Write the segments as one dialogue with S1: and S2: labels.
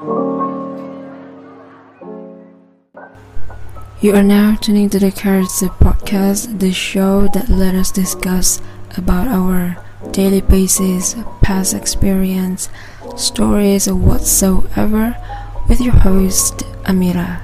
S1: You are now tuning to the Character Podcast, the show that let us discuss about our daily basis, past experience, stories, or whatsoever with your host, Amira.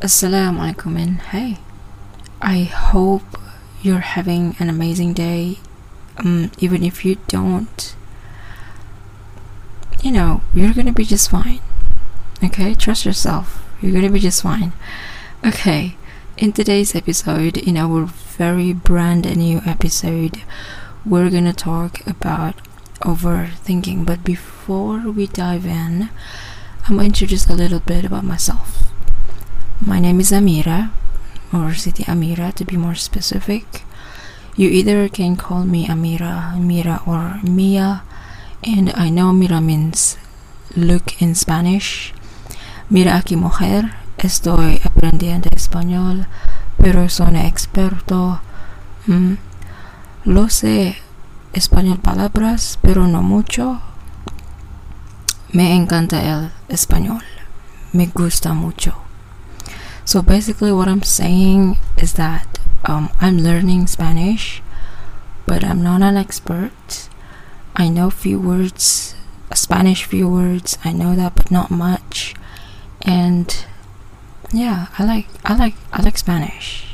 S1: Assalamu alaikum and hey, I hope you're having an amazing day. Um, even if you don't, you know, you're gonna be just fine. Okay, trust yourself. You're gonna be just fine. Okay, in today's episode, in our very brand new episode, we're gonna talk about overthinking. But before we dive in, I'm gonna introduce a little bit about myself. My name is Amira, or Siti Amira to be more specific. You either can call me Amira, Mira, or Mia and I know mira means look in Spanish. Mira aquí mujer, estoy aprendiendo español, pero soy experto. Mm, lo sé español palabras, pero no mucho. Me encanta el español. Me gusta mucho. So basically, what I'm saying is that um, I'm learning Spanish, but I'm not an expert. I know few words, Spanish few words. I know that, but not much. And yeah, I like I like I like Spanish.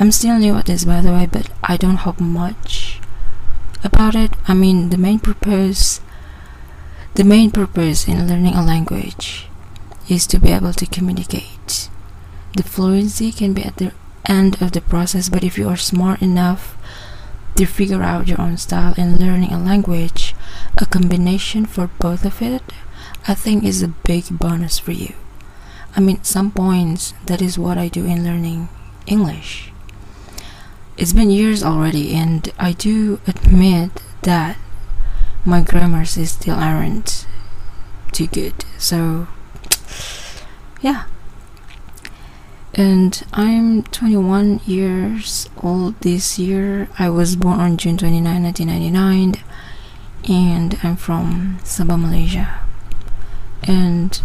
S1: I'm still new at this, by the way, but I don't hope much about it. I mean, the main purpose, the main purpose in learning a language, is to be able to communicate. The fluency can be at the end of the process, but if you are smart enough to figure out your own style in learning a language, a combination for both of it, I think is a big bonus for you. I mean, some points, that is what I do in learning English. It's been years already, and I do admit that my grammars is still aren't too good. So, yeah, and I'm 21 years old this year. I was born on June 29, 1999, and I'm from Sabah, Malaysia. And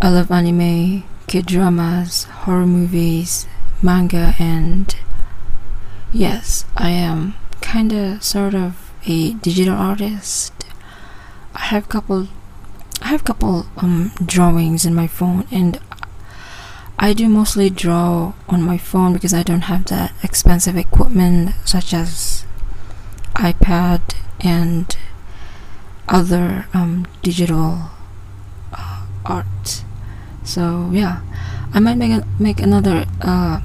S1: I love anime, kid dramas, horror movies, manga, and yes, I am kinda sort of a digital artist. I have couple I have couple um drawings in my phone and I do mostly draw on my phone because I don't have that expensive equipment such as iPad and other um, digital uh, art. So yeah, I might make a, make another uh,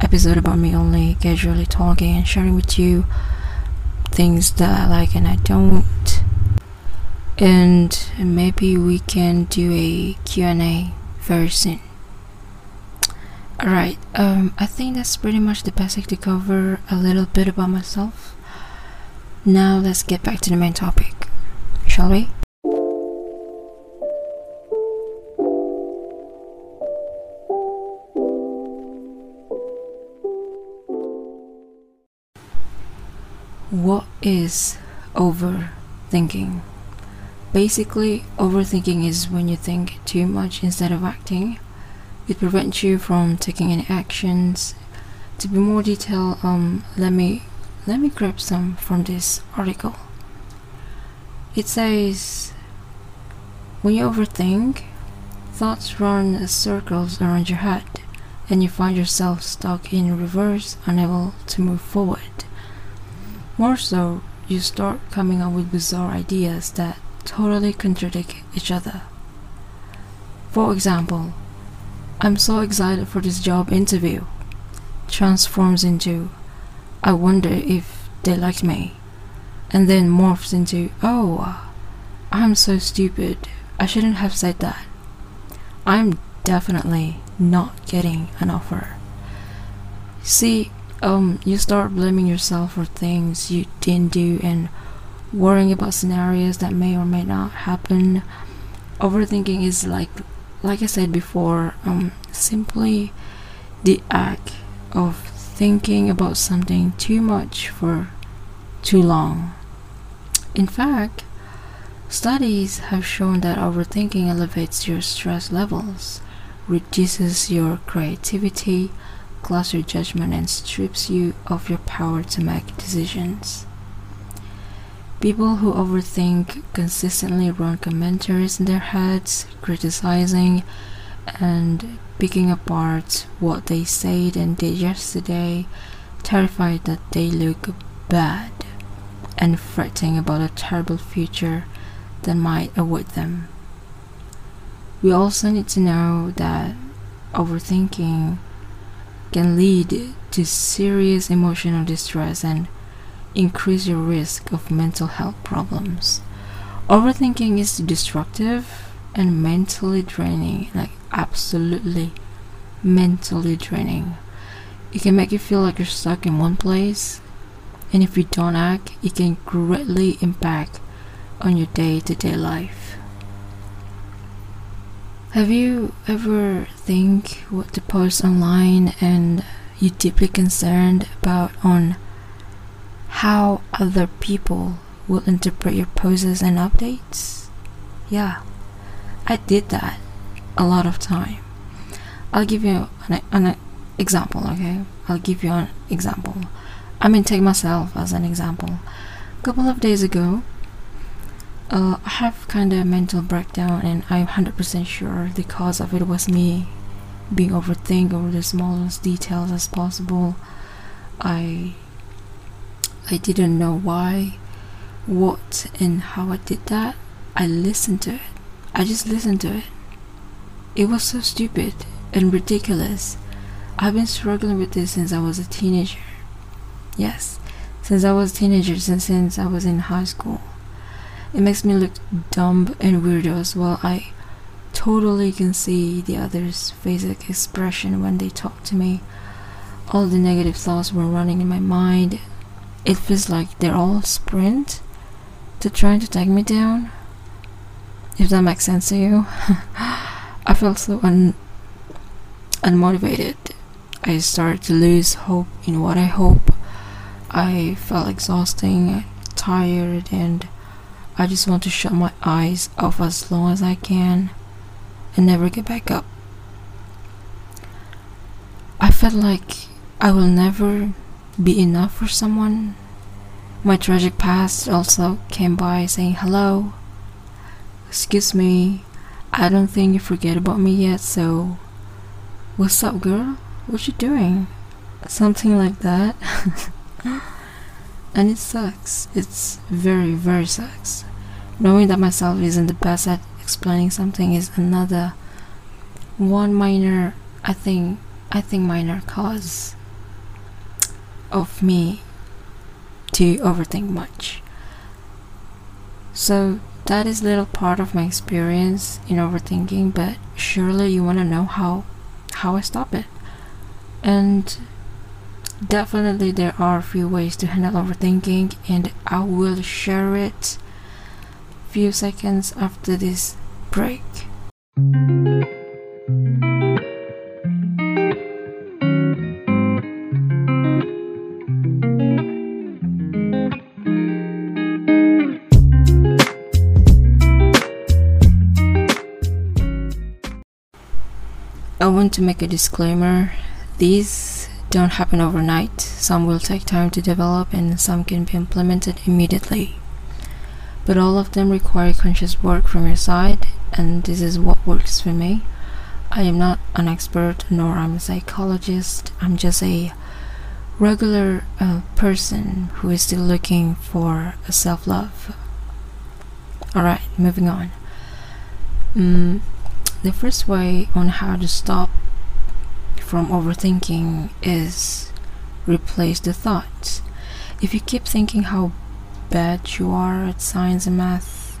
S1: episode about me only casually talking and sharing with you things that I like and I don't. And maybe we can do a Q&A very soon. Alright, um, I think that's pretty much the basic to cover a little bit about myself. Now let's get back to the main topic, shall we? What is overthinking? Basically, overthinking is when you think too much instead of acting it prevents you from taking any actions. To be more detailed um let me let me grab some from this article. It says when you overthink thoughts run circles around your head and you find yourself stuck in reverse unable to move forward. More so you start coming up with bizarre ideas that totally contradict each other. For example I'm so excited for this job interview. Transforms into, I wonder if they like me. And then morphs into, oh, I'm so stupid. I shouldn't have said that. I'm definitely not getting an offer. See, um, you start blaming yourself for things you didn't do and worrying about scenarios that may or may not happen. Overthinking is like like I said before, um, simply the act of thinking about something too much for too long. In fact, studies have shown that overthinking elevates your stress levels, reduces your creativity, clouds your judgment, and strips you of your power to make decisions. People who overthink consistently run commentaries in their heads, criticizing and picking apart what they said and did yesterday, terrified that they look bad, and fretting about a terrible future that might await them. We also need to know that overthinking can lead to serious emotional distress and increase your risk of mental health problems. Overthinking is destructive and mentally draining, like absolutely mentally draining. It can make you feel like you're stuck in one place, and if you don't act, it can greatly impact on your day to day life. Have you ever think what to post online and you deeply concerned about on how other people will interpret your poses and updates? Yeah, I did that a lot of time. I'll give you an, an example, okay? I'll give you an example. I mean, take myself as an example. A couple of days ago, uh, I have kind of a mental breakdown, and I'm 100% sure the cause of it was me being overthink over the smallest details as possible. I I didn't know why, what, and how I did that. I listened to it. I just listened to it. It was so stupid and ridiculous. I've been struggling with this since I was a teenager. Yes, since I was a teenager, since, since I was in high school. It makes me look dumb and weirdo as well. I totally can see the other's face expression when they talk to me. All the negative thoughts were running in my mind it feels like they're all sprint to trying to take me down. If that makes sense to you. I felt so un unmotivated. I started to lose hope in what I hope. I felt exhausting, tired, and I just want to shut my eyes off as long as I can and never get back up. I felt like I will never be enough for someone. My tragic past also came by saying hello. Excuse me, I don't think you forget about me yet, so what's up, girl? What you doing? Something like that. and it sucks. It's very, very sucks. Knowing that myself isn't the best at explaining something is another one minor, I think, I think minor cause of me to overthink much. So that is little part of my experience in overthinking, but surely you want to know how how I stop it. And definitely there are a few ways to handle overthinking and I will share it few seconds after this break. Want to make a disclaimer. These don't happen overnight. Some will take time to develop and some can be implemented immediately. But all of them require conscious work from your side and this is what works for me. I am not an expert nor I'm a psychologist. I'm just a regular uh, person who is still looking for self-love. Alright, moving on. Mm, the first way on how to stop from overthinking is replace the thoughts. If you keep thinking how bad you are at science and math,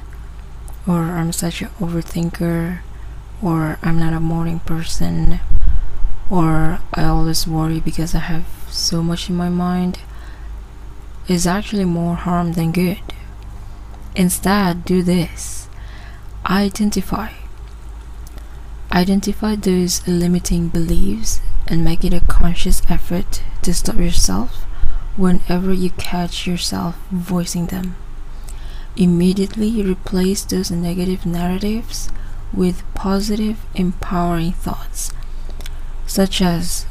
S1: or I'm such an overthinker, or I'm not a morning person, or I always worry because I have so much in my mind, is actually more harm than good. Instead, do this identify Identify those limiting beliefs and make it a conscious effort to stop yourself whenever you catch yourself voicing them. Immediately replace those negative narratives with positive, empowering thoughts, such as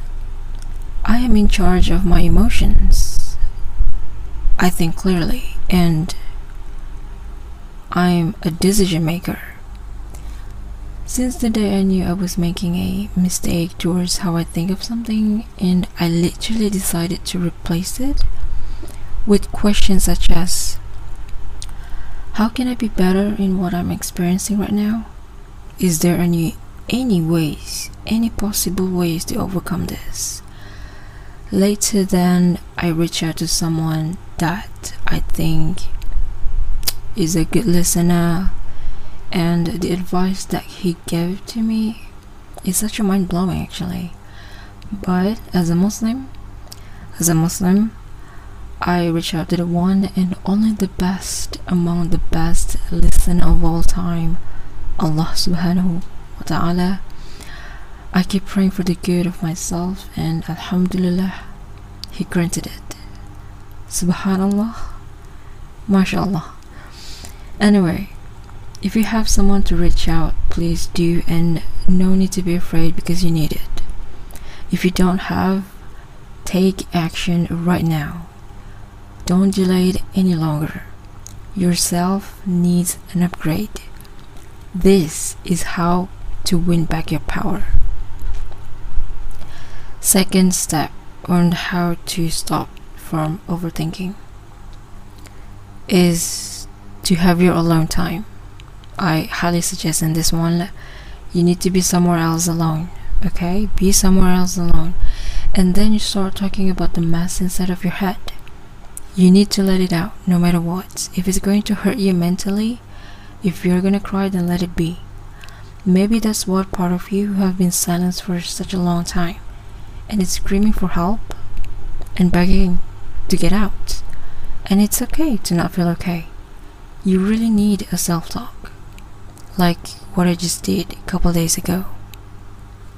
S1: I am in charge of my emotions. I think clearly, and I'm a decision maker. Since the day I knew I was making a mistake towards how I think of something, and I literally decided to replace it with questions such as How can I be better in what I'm experiencing right now? Is there any any ways, any possible ways to overcome this? Later then I reach out to someone that I think is a good listener and the advice that he gave to me is such a mind blowing actually. But as a Muslim, as a Muslim, I reach out to the one and only the best among the best listener of all time, Allah subhanahu wa ta'ala. I keep praying for the good of myself and Alhamdulillah, He granted it. Subhanallah, MashaAllah. Anyway, if you have someone to reach out, please do, and no need to be afraid because you need it. If you don't have, take action right now. Don't delay it any longer. Yourself needs an upgrade. This is how to win back your power. Second step on how to stop from overthinking is to have your alone time. I highly suggest in this one you need to be somewhere else alone. Okay? Be somewhere else alone. And then you start talking about the mess inside of your head. You need to let it out no matter what. If it's going to hurt you mentally, if you're gonna cry, then let it be. Maybe that's what part of you who have been silenced for such a long time and it's screaming for help and begging to get out. And it's okay to not feel okay. You really need a self talk like what I just did a couple days ago.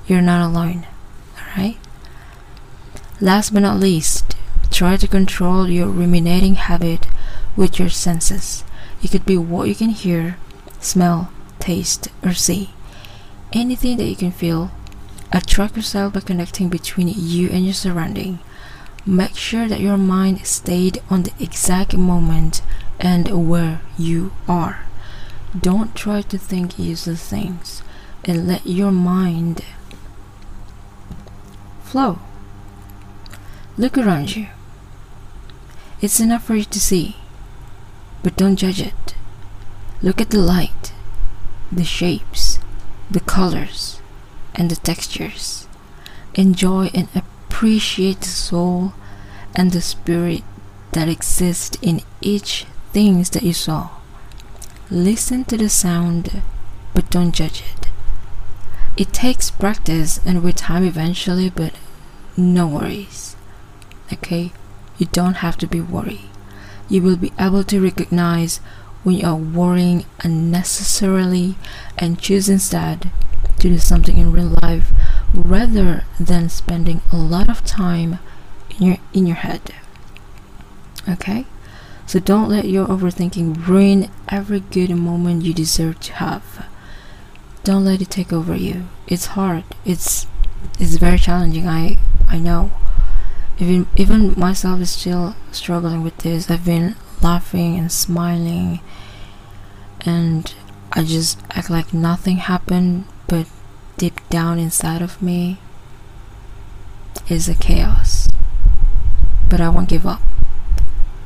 S1: You're not alone, alright? Last but not least, try to control your ruminating habit with your senses. It could be what you can hear, smell, taste, or see. Anything that you can feel. Attract yourself by connecting between you and your surrounding. Make sure that your mind stayed on the exact moment and where you are. Don't try to think useless things and let your mind flow. Look around you. It's enough for you to see, but don't judge it. Look at the light, the shapes, the colors, and the textures. Enjoy and appreciate the soul and the spirit that exist in each things that you saw. Listen to the sound, but don't judge it. It takes practice and with time eventually, but no worries. Okay? You don't have to be worried. You will be able to recognize when you are worrying unnecessarily and choose instead to do something in real life rather than spending a lot of time in your in your head. Okay? So don't let your overthinking ruin every good moment you deserve to have. Don't let it take over you. It's hard. It's it's very challenging. I I know. Even even myself is still struggling with this. I've been laughing and smiling and I just act like nothing happened, but deep down inside of me is a chaos. But I won't give up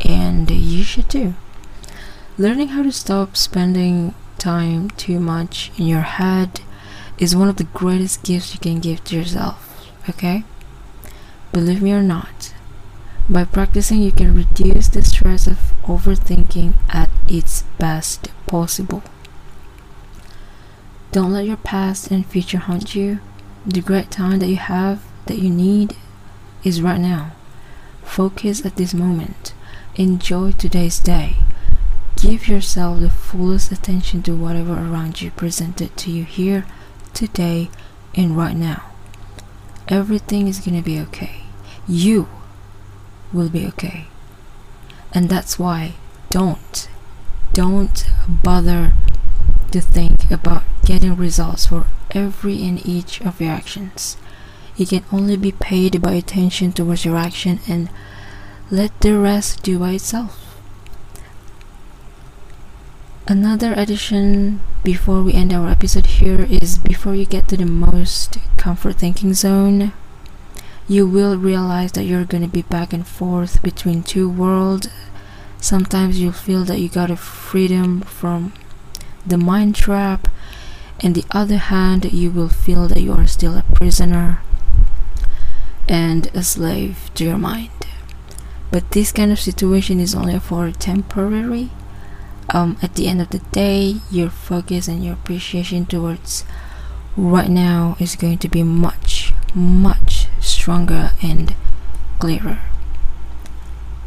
S1: and you should too. Learning how to stop spending time too much in your head is one of the greatest gifts you can give to yourself, okay? Believe me or not, by practicing, you can reduce the stress of overthinking at its best possible. Don't let your past and future haunt you. The great time that you have, that you need, is right now. Focus at this moment. Enjoy today's day. Give yourself the fullest attention to whatever around you presented to you here, today, and right now. everything is gonna be okay. You will be okay. And that's why don't, don't bother to think about getting results for every and each of your actions. You can only be paid by attention towards your action and let the rest do by itself. Another addition before we end our episode here is before you get to the most comfort thinking zone, you will realize that you're going to be back and forth between two worlds. Sometimes you'll feel that you got a freedom from the mind trap, and the other hand, you will feel that you are still a prisoner and a slave to your mind. But this kind of situation is only for temporary. Um, at the end of the day, your focus and your appreciation towards right now is going to be much, much stronger and clearer.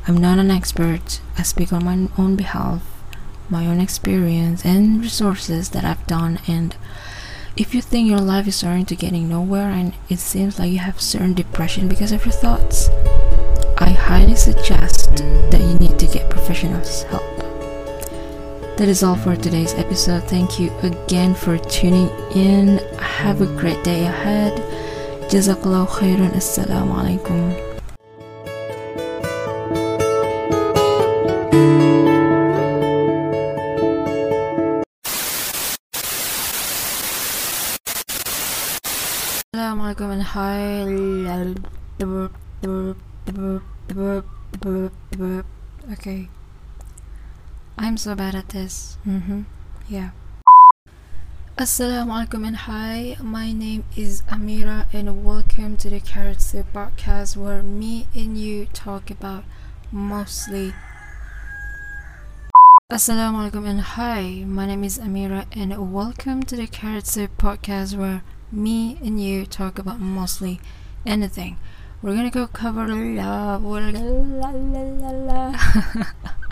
S1: I'm not an expert, I speak on my own behalf, my own experience and resources that I've done. And if you think your life is starting to getting nowhere and it seems like you have certain depression because of your thoughts, I highly suggest that you need to get professional help. That is all for today's episode. Thank you again for tuning in. Have a great day ahead. Jazakallah khairan. Assalamu alaikum. I'm so bad at this. Mm-hmm. Yeah. Assalamu alaikum and hi. My name is Amira and welcome to the Carrot Soup podcast where me and you talk about mostly. Assalamu alaikum and hi. My name is Amira and welcome to the Carrot Soup podcast where me and you talk about mostly anything. We're gonna go cover love.